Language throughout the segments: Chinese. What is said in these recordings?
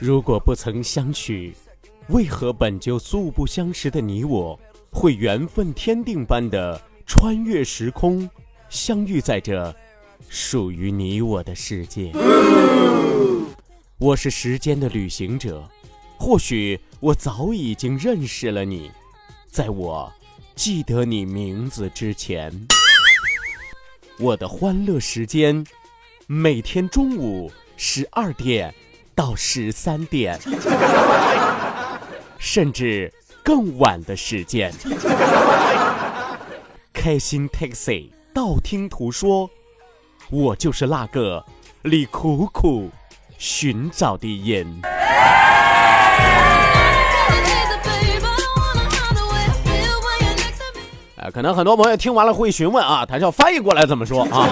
如果不曾相许，为何本就素不相识的你我，会缘分天定般的穿越时空，相遇在这属于你我的世界？我是时间的旅行者，或许我早已经认识了你，在我记得你名字之前，我的欢乐时间，每天中午十二点。到十三点，甚至更晚的时间。开心 taxi，道听途说，我就是那个你苦苦寻找的人。啊，可能很多朋友听完了会询问啊，谈笑翻译过来怎么说啊？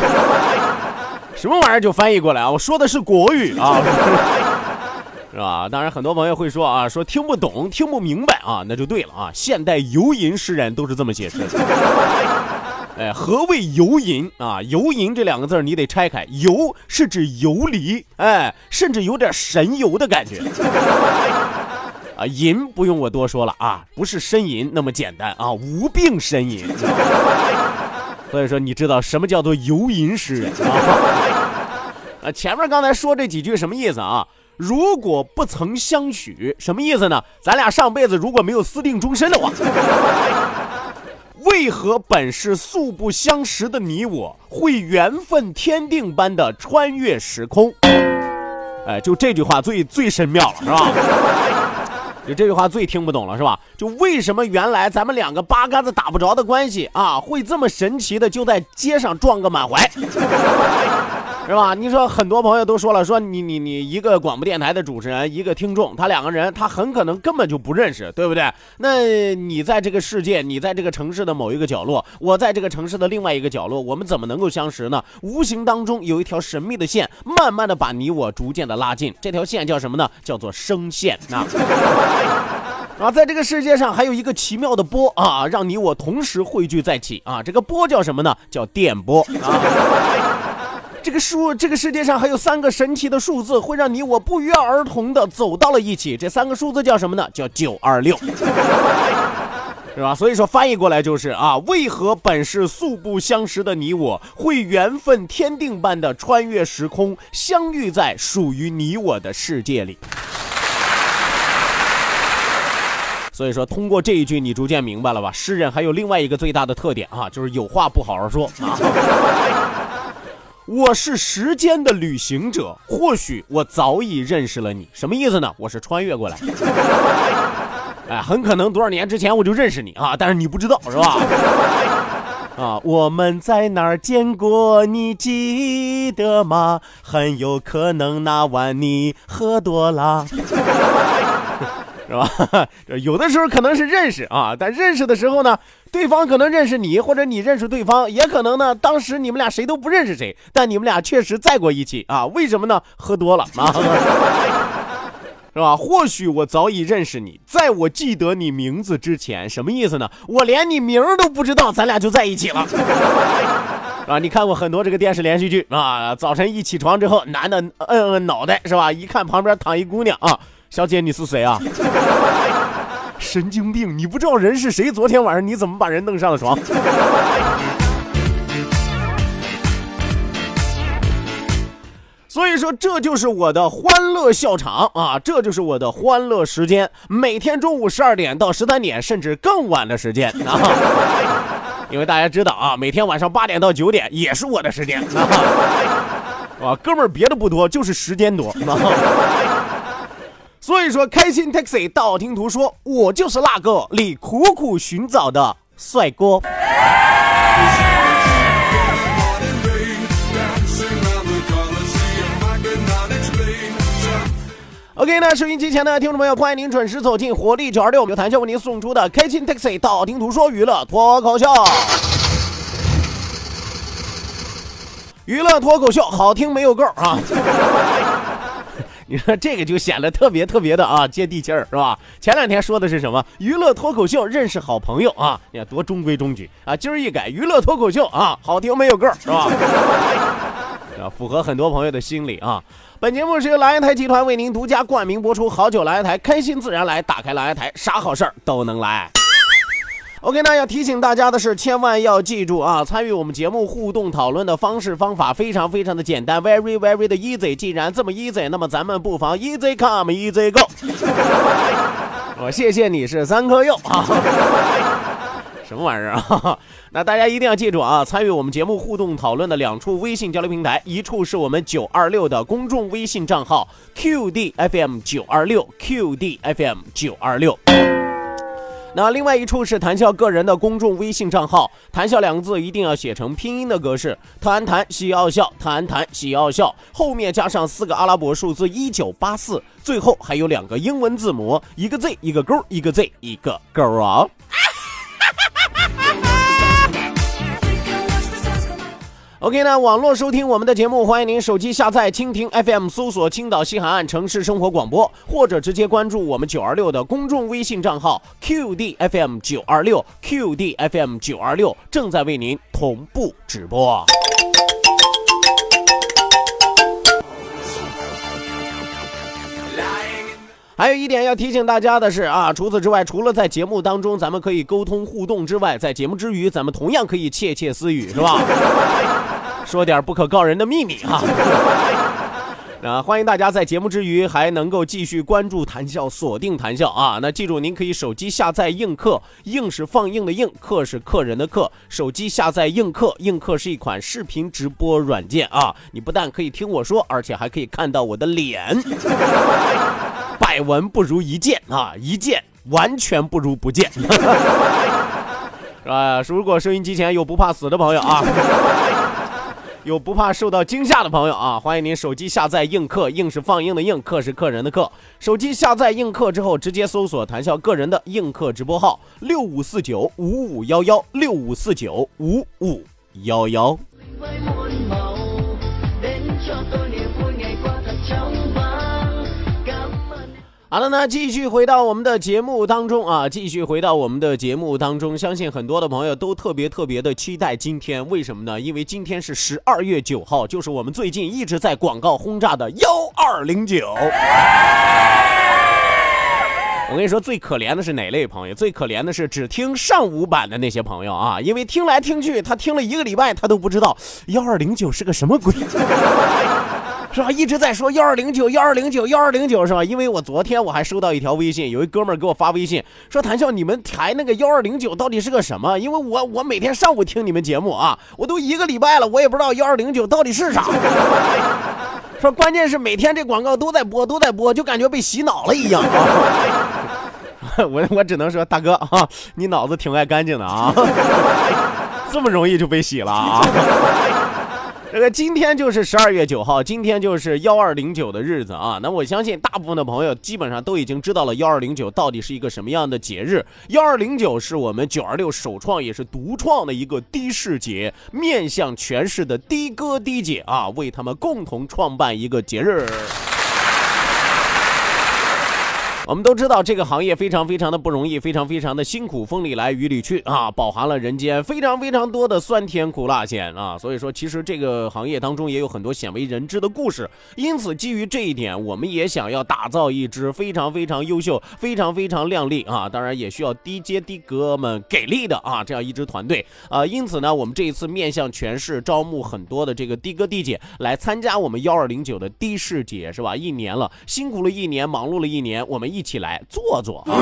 什么玩意儿就翻译过来啊？我说的是国语啊。是吧？当然，很多朋友会说啊，说听不懂、听不明白啊，那就对了啊。现代游吟诗人都是这么解释的。哎，何谓游吟啊？游吟这两个字你得拆开，游是指游离，哎，甚至有点神游的感觉。啊，吟不用我多说了啊，不是呻吟那么简单啊，无病呻吟。所以说，你知道什么叫做游吟诗人啊？前面刚才说这几句什么意思啊？如果不曾相许，什么意思呢？咱俩上辈子如果没有私定终身的话，为何本是素不相识的你我，会缘分天定般的穿越时空？哎，就这句话最最深妙了，是吧？就这句话最听不懂了，是吧？就为什么原来咱们两个八竿子打不着的关系啊，会这么神奇的就在街上撞个满怀？是吧？你说很多朋友都说了，说你你你一个广播电台的主持人，一个听众，他两个人他很可能根本就不认识，对不对？那你在这个世界，你在这个城市的某一个角落，我在这个城市的另外一个角落，我们怎么能够相识呢？无形当中有一条神秘的线，慢慢的把你我逐渐的拉近。这条线叫什么呢？叫做声线啊。啊，在这个世界上还有一个奇妙的波啊，让你我同时汇聚在一起啊。这个波叫什么呢？叫电波啊。这个数，这个世界上还有三个神奇的数字，会让你我不约而同的走到了一起。这三个数字叫什么呢？叫九二六，是吧？所以说翻译过来就是啊，为何本是素不相识的你我，会缘分天定般的穿越时空，相遇在属于你我的世界里？所以说，通过这一句，你逐渐明白了吧？诗人还有另外一个最大的特点啊，就是有话不好好说啊。我是时间的旅行者，或许我早已认识了你，什么意思呢？我是穿越过来，哎，很可能多少年之前我就认识你啊，但是你不知道是吧？啊，我们在哪儿见过？你记得吗？很有可能那晚你喝多了。是吧？有的时候可能是认识啊，但认识的时候呢，对方可能认识你，或者你认识对方，也可能呢，当时你们俩谁都不认识谁，但你们俩确实在过一起啊？为什么呢？喝多了啊，是吧？或许我早已认识你，在我记得你名字之前，什么意思呢？我连你名都不知道，咱俩就在一起了。啊，你看过很多这个电视连续剧啊？早晨一起床之后，男的摁摁脑袋是吧？一看旁边躺一姑娘啊。小姐，你是谁啊？神经病！你不知道人是谁？昨天晚上你怎么把人弄上了床？所以说，这就是我的欢乐笑场啊，这就是我的欢乐时间。每天中午十二点到十三点，甚至更晚的时间啊。因为大家知道啊，每天晚上八点到九点也是我的时间啊。啊，哥们儿，别的不多，就是时间多。所以说，开心 taxi 道听途说，我就是那个你苦苦寻找的帅哥。OK，那收音机前的听众朋友，欢迎您准时走进活力九二六，由谭笑为您送出的开心 taxi 道听途说娱乐脱口秀。娱乐脱口秀，好听没有够啊！你 说这个就显得特别特别的啊，接地气儿是吧？前两天说的是什么？娱乐脱口秀，认识好朋友啊！你看多中规中矩啊！今儿一改，娱乐脱口秀啊，好听没有够是吧？啊，符合很多朋友的心理啊！本节目是由蓝颜台集团为您独家冠名播出，好酒蓝颜台，开心自然来，打开蓝颜台，啥好事儿都能来。OK，那要提醒大家的是，千万要记住啊，参与我们节目互动讨论的方式方法非常非常的简单，very very 的 easy。既然这么 easy，那么咱们不妨 easy come easy go。我谢谢你是三颗柚啊，什么玩意儿啊？那大家一定要记住啊，参与我们节目互动讨论的两处微信交流平台，一处是我们九二六的公众微信账号 QDFM 九二六 QDFM 九二六。那另外一处是谈笑个人的公众微信账号，谈笑两个字一定要写成拼音的格式，特安谈喜奥笑，特安谈喜奥笑，后面加上四个阿拉伯数字一九八四，最后还有两个英文字母，一个 Z 一个勾，一个 Z 一个勾啊。OK 那，网络收听我们的节目，欢迎您手机下载蜻蜓 FM，搜索青岛西海岸城市生活广播，或者直接关注我们九二六的公众微信账号 QDFM 九二六 QDFM 九二六，正在为您同步直播。还有一点要提醒大家的是啊，除此之外，除了在节目当中咱们可以沟通互动之外，在节目之余，咱们同样可以窃窃私语，是吧？说点不可告人的秘密哈。啊，欢迎大家在节目之余还能够继续关注谈笑，锁定谈笑啊。那记住，您可以手机下载映客，映是放映的映，客是客人的客。手机下载映客，映客是一款视频直播软件啊。你不但可以听我说，而且还可以看到我的脸。百闻不如一见啊，一见完全不如不见，是 吧？如果收音机前有不怕死的朋友啊，有不怕受到惊吓的朋友啊，欢迎您手机下载映客，映是放映的映，客是客人的客。手机下载映客之后，直接搜索谭笑个人的映客直播号六五四九五五幺幺六五四九五五幺幺。好了，那继续回到我们的节目当中啊，继续回到我们的节目当中。相信很多的朋友都特别特别的期待今天，为什么呢？因为今天是十二月九号，就是我们最近一直在广告轰炸的幺二零九。我跟你说，最可怜的是哪类朋友？最可怜的是只听上午版的那些朋友啊，因为听来听去，他听了一个礼拜，他都不知道幺二零九是个什么鬼。是吧？一直在说幺二零九幺二零九幺二零九是吧？因为我昨天我还收到一条微信，有一哥们儿给我发微信说：“谭笑，你们台那个幺二零九到底是个什么？因为我我每天上午听你们节目啊，我都一个礼拜了，我也不知道幺二零九到底是啥。说关键是每天这广告都在播，都在播，就感觉被洗脑了一样。我我只能说，大哥啊，你脑子挺爱干净的啊，这么容易就被洗了啊。”这个今天就是十二月九号，今天就是幺二零九的日子啊。那我相信大部分的朋友基本上都已经知道了幺二零九到底是一个什么样的节日。幺二零九是我们九二六首创也是独创的一个的士节，面向全市的的哥的姐啊，为他们共同创办一个节日。我们都知道这个行业非常非常的不容易，非常非常的辛苦，风里来雨里去啊，饱含了人间非常非常多的酸甜苦辣咸啊。所以说，其实这个行业当中也有很多鲜为人知的故事。因此，基于这一点，我们也想要打造一支非常非常优秀、非常非常靓丽啊，当然也需要低阶的哥们给力的啊，这样一支团队啊。因此呢，我们这一次面向全市招募很多的这个的哥的姐来参加我们幺二零九的的士节，是吧？一年了，辛苦了一年，忙碌了一年，我们一一起来坐坐啊！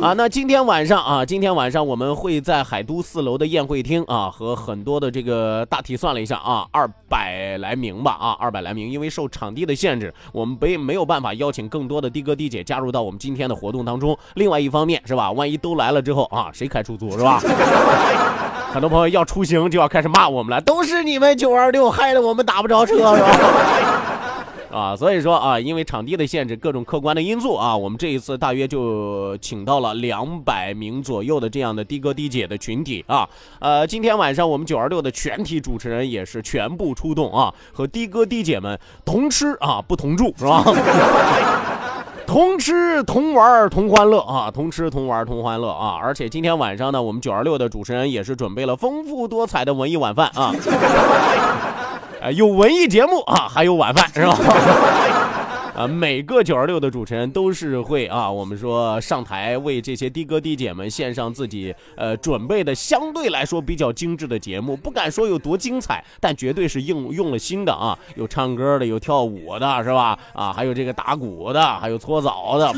啊那今天晚上啊，今天晚上我们会在海都四楼的宴会厅啊，和很多的这个大体算了一下啊，二百来名吧啊，二百来名，因为受场地的限制，我们没没有办法邀请更多的的哥的姐加入到我们今天的活动当中。另外一方面是吧，万一都来了之后啊，谁开出租是吧？很多朋友要出行就要开始骂我们了，都是你们九二六害得我们打不着车是吧？啊，所以说啊，因为场地的限制，各种客观的因素啊，我们这一次大约就请到了两百名左右的这样的的哥的姐的群体啊。呃，今天晚上我们九二六的全体主持人也是全部出动啊，和的哥的姐们同吃啊，不同住是吧？同吃同玩同欢乐啊，同吃同玩同欢乐啊！而且今天晚上呢，我们九二六的主持人也是准备了丰富多彩的文艺晚饭啊。呃，有文艺节目啊，还有晚饭是吧？啊，每个九二六的主持人都是会啊，我们说上台为这些的哥的姐们献上自己呃准备的相对来说比较精致的节目，不敢说有多精彩，但绝对是用用了心的啊，有唱歌的，有跳舞的，是吧？啊，还有这个打鼓的，还有搓澡的。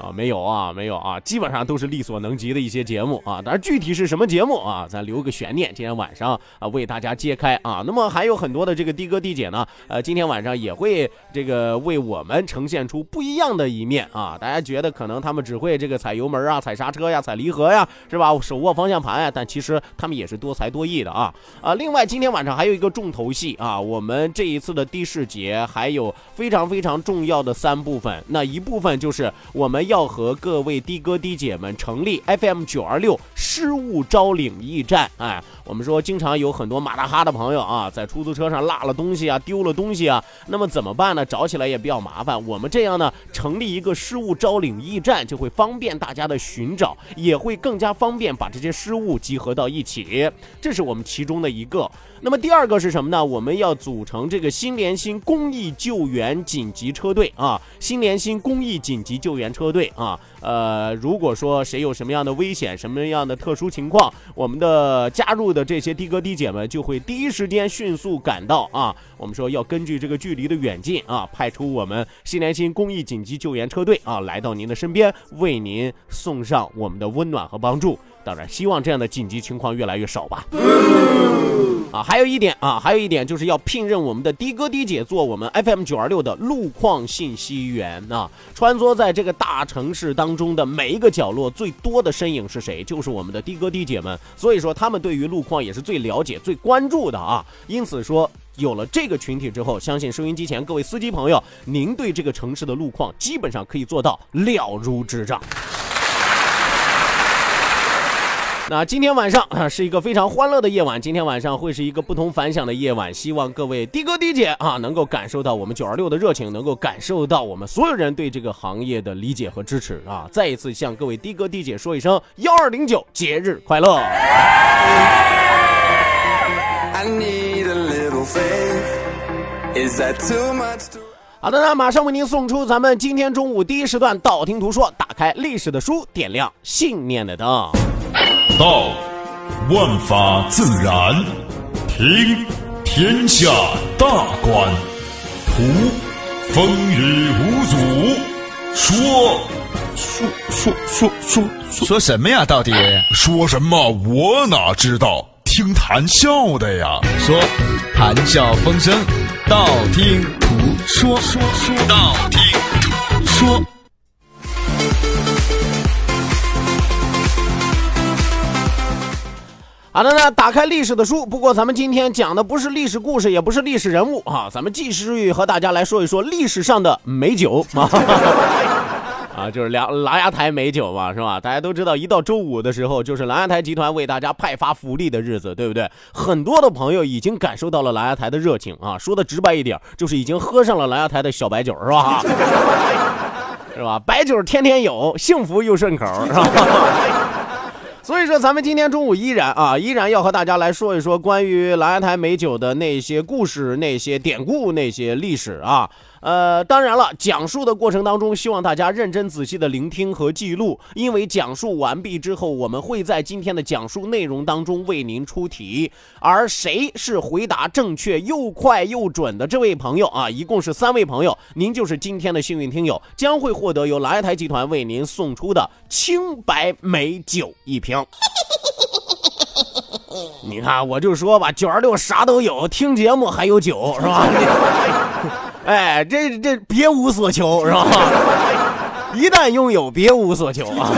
啊，没有啊，没有啊，基本上都是力所能及的一些节目啊。当然，具体是什么节目啊，咱留个悬念，今天晚上啊为大家揭开啊。那么还有很多的这个的哥的姐呢，呃，今天晚上也会这个为我们呈现出不一样的一面啊。大家觉得可能他们只会这个踩油门啊、踩刹车呀、踩离合呀，是吧？手握方向盘呀，但其实他们也是多才多艺的啊啊。另外，今天晚上还有一个重头戏啊，我们这一次的的士节还有非常非常重要的三部分，那一部分就是我们。要和各位的哥的姐们成立 FM 九二六失物招领驿站。哎，我们说经常有很多马大哈的朋友啊，在出租车上落了东西啊，丢了东西啊，那么怎么办呢？找起来也比较麻烦。我们这样呢，成立一个失物招领驿站，就会方便大家的寻找，也会更加方便把这些失物集合到一起。这是我们其中的一个。那么第二个是什么呢？我们要组成这个新联新公益救援紧急车队啊，新联新公益紧急救援车队啊，呃，如果说谁有什么样的危险、什么样的特殊情况，我们的加入的这些的哥的姐们就会第一时间迅速赶到啊。我们说要根据这个距离的远近啊，派出我们心连心公益紧急救援车队啊，来到您的身边，为您送上我们的温暖和帮助。当然，希望这样的紧急情况越来越少吧。啊，还有一点啊，还有一点就是要聘任我们的的哥的姐做我们 FM 九二六的路况信息员啊。穿梭在这个大城市当中的每一个角落，最多的身影是谁？就是我们的的哥的姐们。所以说，他们对于路况也是最了解、最关注的啊。因此说，有了这个群体之后，相信收音机前各位司机朋友，您对这个城市的路况基本上可以做到了如指掌。那今天晚上啊是一个非常欢乐的夜晚，今天晚上会是一个不同凡响的夜晚。希望各位的哥的姐啊能够感受到我们九二六的热情，能够感受到我们所有人对这个行业的理解和支持啊！再一次向各位的哥的姐说一声幺二零九节日快乐！好的，那马上为您送出咱们今天中午第一时段道听途说，打开历史的书，点亮信念的灯。道，万法自然；听，天下大观；图，风雨无阻；说，说说说说说什么呀？到底说什么？我哪知道？听谈笑的呀。说，谈笑风生；道听途说，说说道听途说。好的，那打开历史的书。不过咱们今天讲的不是历史故事，也不是历史人物啊，咱们继续和大家来说一说历史上的美酒啊。啊，就是狼狼牙台美酒嘛，是吧？大家都知道，一到周五的时候，就是狼牙台集团为大家派发福利的日子，对不对？很多的朋友已经感受到了狼牙台的热情啊，说的直白一点，就是已经喝上了狼牙台的小白酒，是吧？是吧？白酒天天有，幸福又顺口，是吧？所以说，咱们今天中午依然啊，依然要和大家来说一说关于兰台美酒的那些故事、那些典故、那些历史啊。呃，当然了，讲述的过程当中，希望大家认真仔细的聆听和记录，因为讲述完毕之后，我们会在今天的讲述内容当中为您出题，而谁是回答正确又快又准的这位朋友啊，一共是三位朋友，您就是今天的幸运听友，将会获得由蓝台集团为您送出的清白美酒一瓶。你看，我就说吧，九二六啥都有，听节目还有酒，是吧？哎，这这别无所求是吧？一旦拥有，别无所求啊！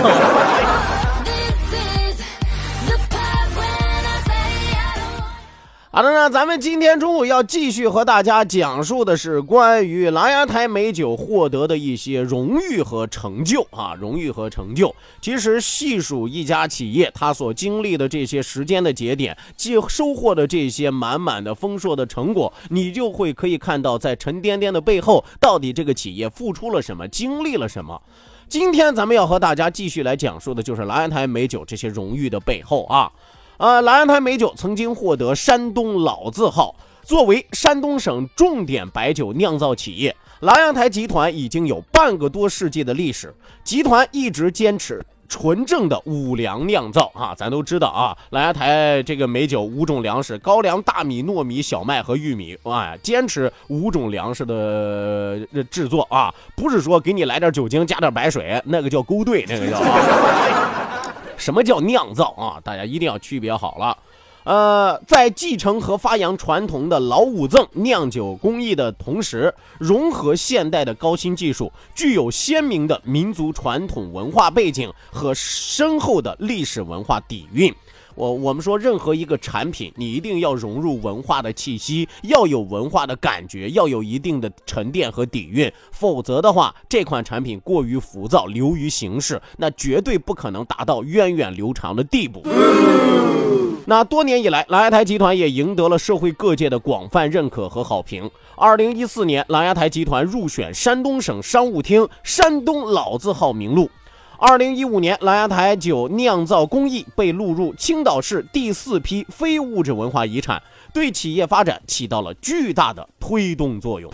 好的呢，咱们今天中午要继续和大家讲述的是关于狼牙台美酒获得的一些荣誉和成就啊，荣誉和成就。其实细数一家企业，它所经历的这些时间的节点，既收获的这些满满的丰硕的成果，你就会可以看到，在沉甸甸的背后，到底这个企业付出了什么，经历了什么。今天咱们要和大家继续来讲述的就是狼牙台美酒这些荣誉的背后啊。呃，狼牙台美酒曾经获得山东老字号，作为山东省重点白酒酿造企业，狼牙台集团已经有半个多世纪的历史。集团一直坚持纯正的五粮酿造啊，咱都知道啊，狼牙台这个美酒五种粮食：高粱、大米、糯米、小麦和玉米。啊，坚持五种粮食的制作啊，不是说给你来点酒精加点白水，那个叫勾兑，那个叫。什么叫酿造啊？大家一定要区别好了。呃，在继承和发扬传统的老五赠酿酒工艺的同时，融合现代的高新技术，具有鲜明的民族传统文化背景和深厚的历史文化底蕴。我我们说，任何一个产品，你一定要融入文化的气息，要有文化的感觉，要有一定的沉淀和底蕴，否则的话，这款产品过于浮躁，流于形式，那绝对不可能达到源远流长的地步。那多年以来，狼牙台集团也赢得了社会各界的广泛认可和好评。二零一四年，狼牙台集团入选山东省商务厅山东老字号名录。二零一五年，琅琊台酒酿造工艺被录入青岛市第四批非物质文化遗产，对企业发展起到了巨大的推动作用。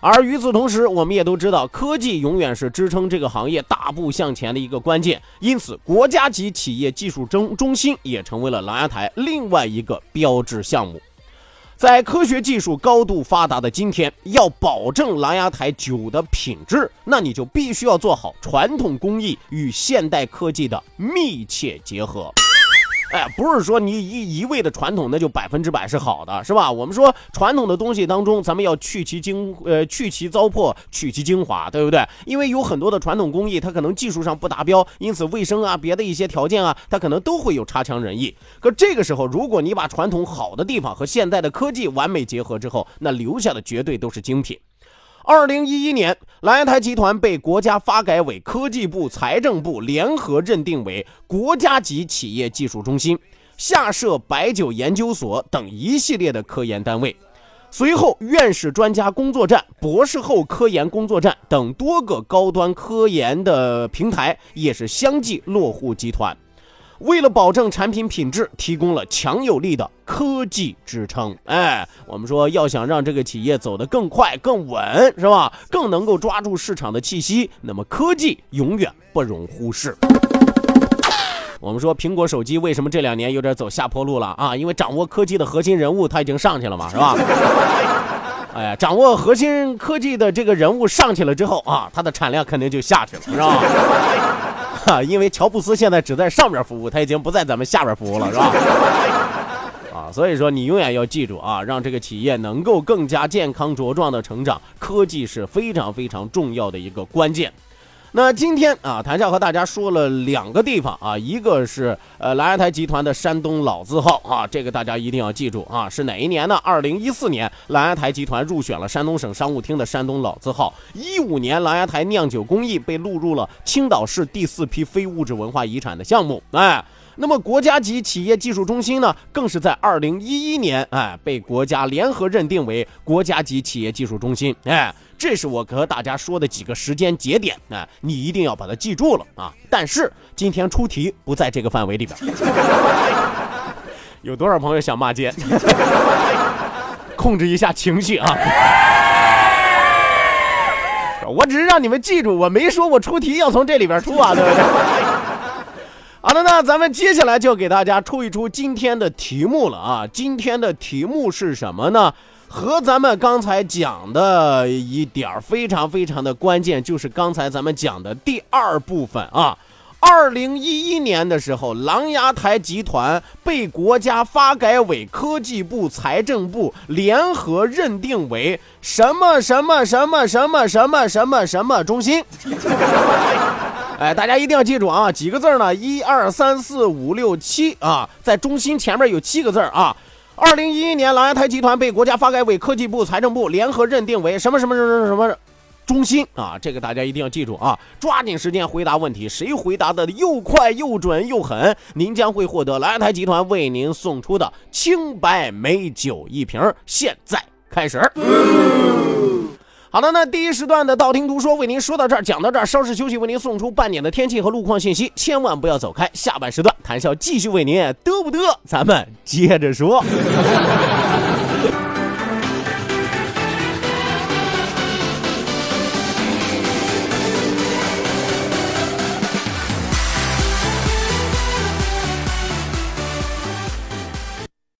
而与此同时，我们也都知道，科技永远是支撑这个行业大步向前的一个关键，因此，国家级企业技术中中心也成为了琅琊台另外一个标志项目。在科学技术高度发达的今天，要保证琅琊台酒的品质，那你就必须要做好传统工艺与现代科技的密切结合。哎，不是说你一一味的传统，那就百分之百是好的，是吧？我们说传统的东西当中，咱们要去其精，呃，去其糟粕，取其精华，对不对？因为有很多的传统工艺，它可能技术上不达标，因此卫生啊，别的一些条件啊，它可能都会有差强人意。可这个时候，如果你把传统好的地方和现代的科技完美结合之后，那留下的绝对都是精品。二零一一年，狼牙台集团被国家发改委、科技部、财政部联合认定为国家级企业技术中心，下设白酒研究所等一系列的科研单位。随后，院士专家工作站、博士后科研工作站等多个高端科研的平台也是相继落户集团。为了保证产品品质，提供了强有力的科技支撑。哎，我们说要想让这个企业走得更快、更稳，是吧？更能够抓住市场的气息，那么科技永远不容忽视。我们说苹果手机为什么这两年有点走下坡路了啊？因为掌握科技的核心人物他已经上去了嘛，是吧？哎呀，掌握核心科技的这个人物上去了之后啊，它的产量肯定就下去了，是吧？哈，因为乔布斯现在只在上面服务，他已经不在咱们下边服务了，是吧？啊，所以说你永远要记住啊，让这个企业能够更加健康茁壮的成长，科技是非常非常重要的一个关键。那今天啊，谭笑和大家说了两个地方啊，一个是呃蓝牙台集团的山东老字号啊，这个大家一定要记住啊，是哪一年呢？二零一四年，蓝牙台集团入选了山东省商务厅的山东老字号。一五年，琅琊台酿酒工艺被录入了青岛市第四批非物质文化遗产的项目。哎，那么国家级企业技术中心呢，更是在二零一一年哎被国家联合认定为国家级企业技术中心。哎。这是我和大家说的几个时间节点啊，你一定要把它记住了啊！但是今天出题不在这个范围里边。有多少朋友想骂街？控制一下情绪啊！我只是让你们记住，我没说我出题要从这里边出啊，对不对？好的，那咱们接下来就给大家出一出今天的题目了啊！今天的题目是什么呢？和咱们刚才讲的一点非常非常的关键，就是刚才咱们讲的第二部分啊。二零一一年的时候，狼牙台集团被国家发改委、科技部、财政部联合认定为什么什么什么什么什么什么什么中心。哎，大家一定要记住啊，几个字呢？一二三四五六七啊，在中心前面有七个字啊。二零一一年，琅琊台集团被国家发改委、科技部、财政部联合认定为什么什么什么什么中心啊？这个大家一定要记住啊！抓紧时间回答问题，谁回答的又快又准又狠，您将会获得琅琊台集团为您送出的清白美酒一瓶。现在开始。好的，那第一时段的道听途说为您说到这儿，讲到这儿，稍事休息，为您送出半点的天气和路况信息，千万不要走开。下半时段，谈笑继续为您嘚不嘚？咱们接着说。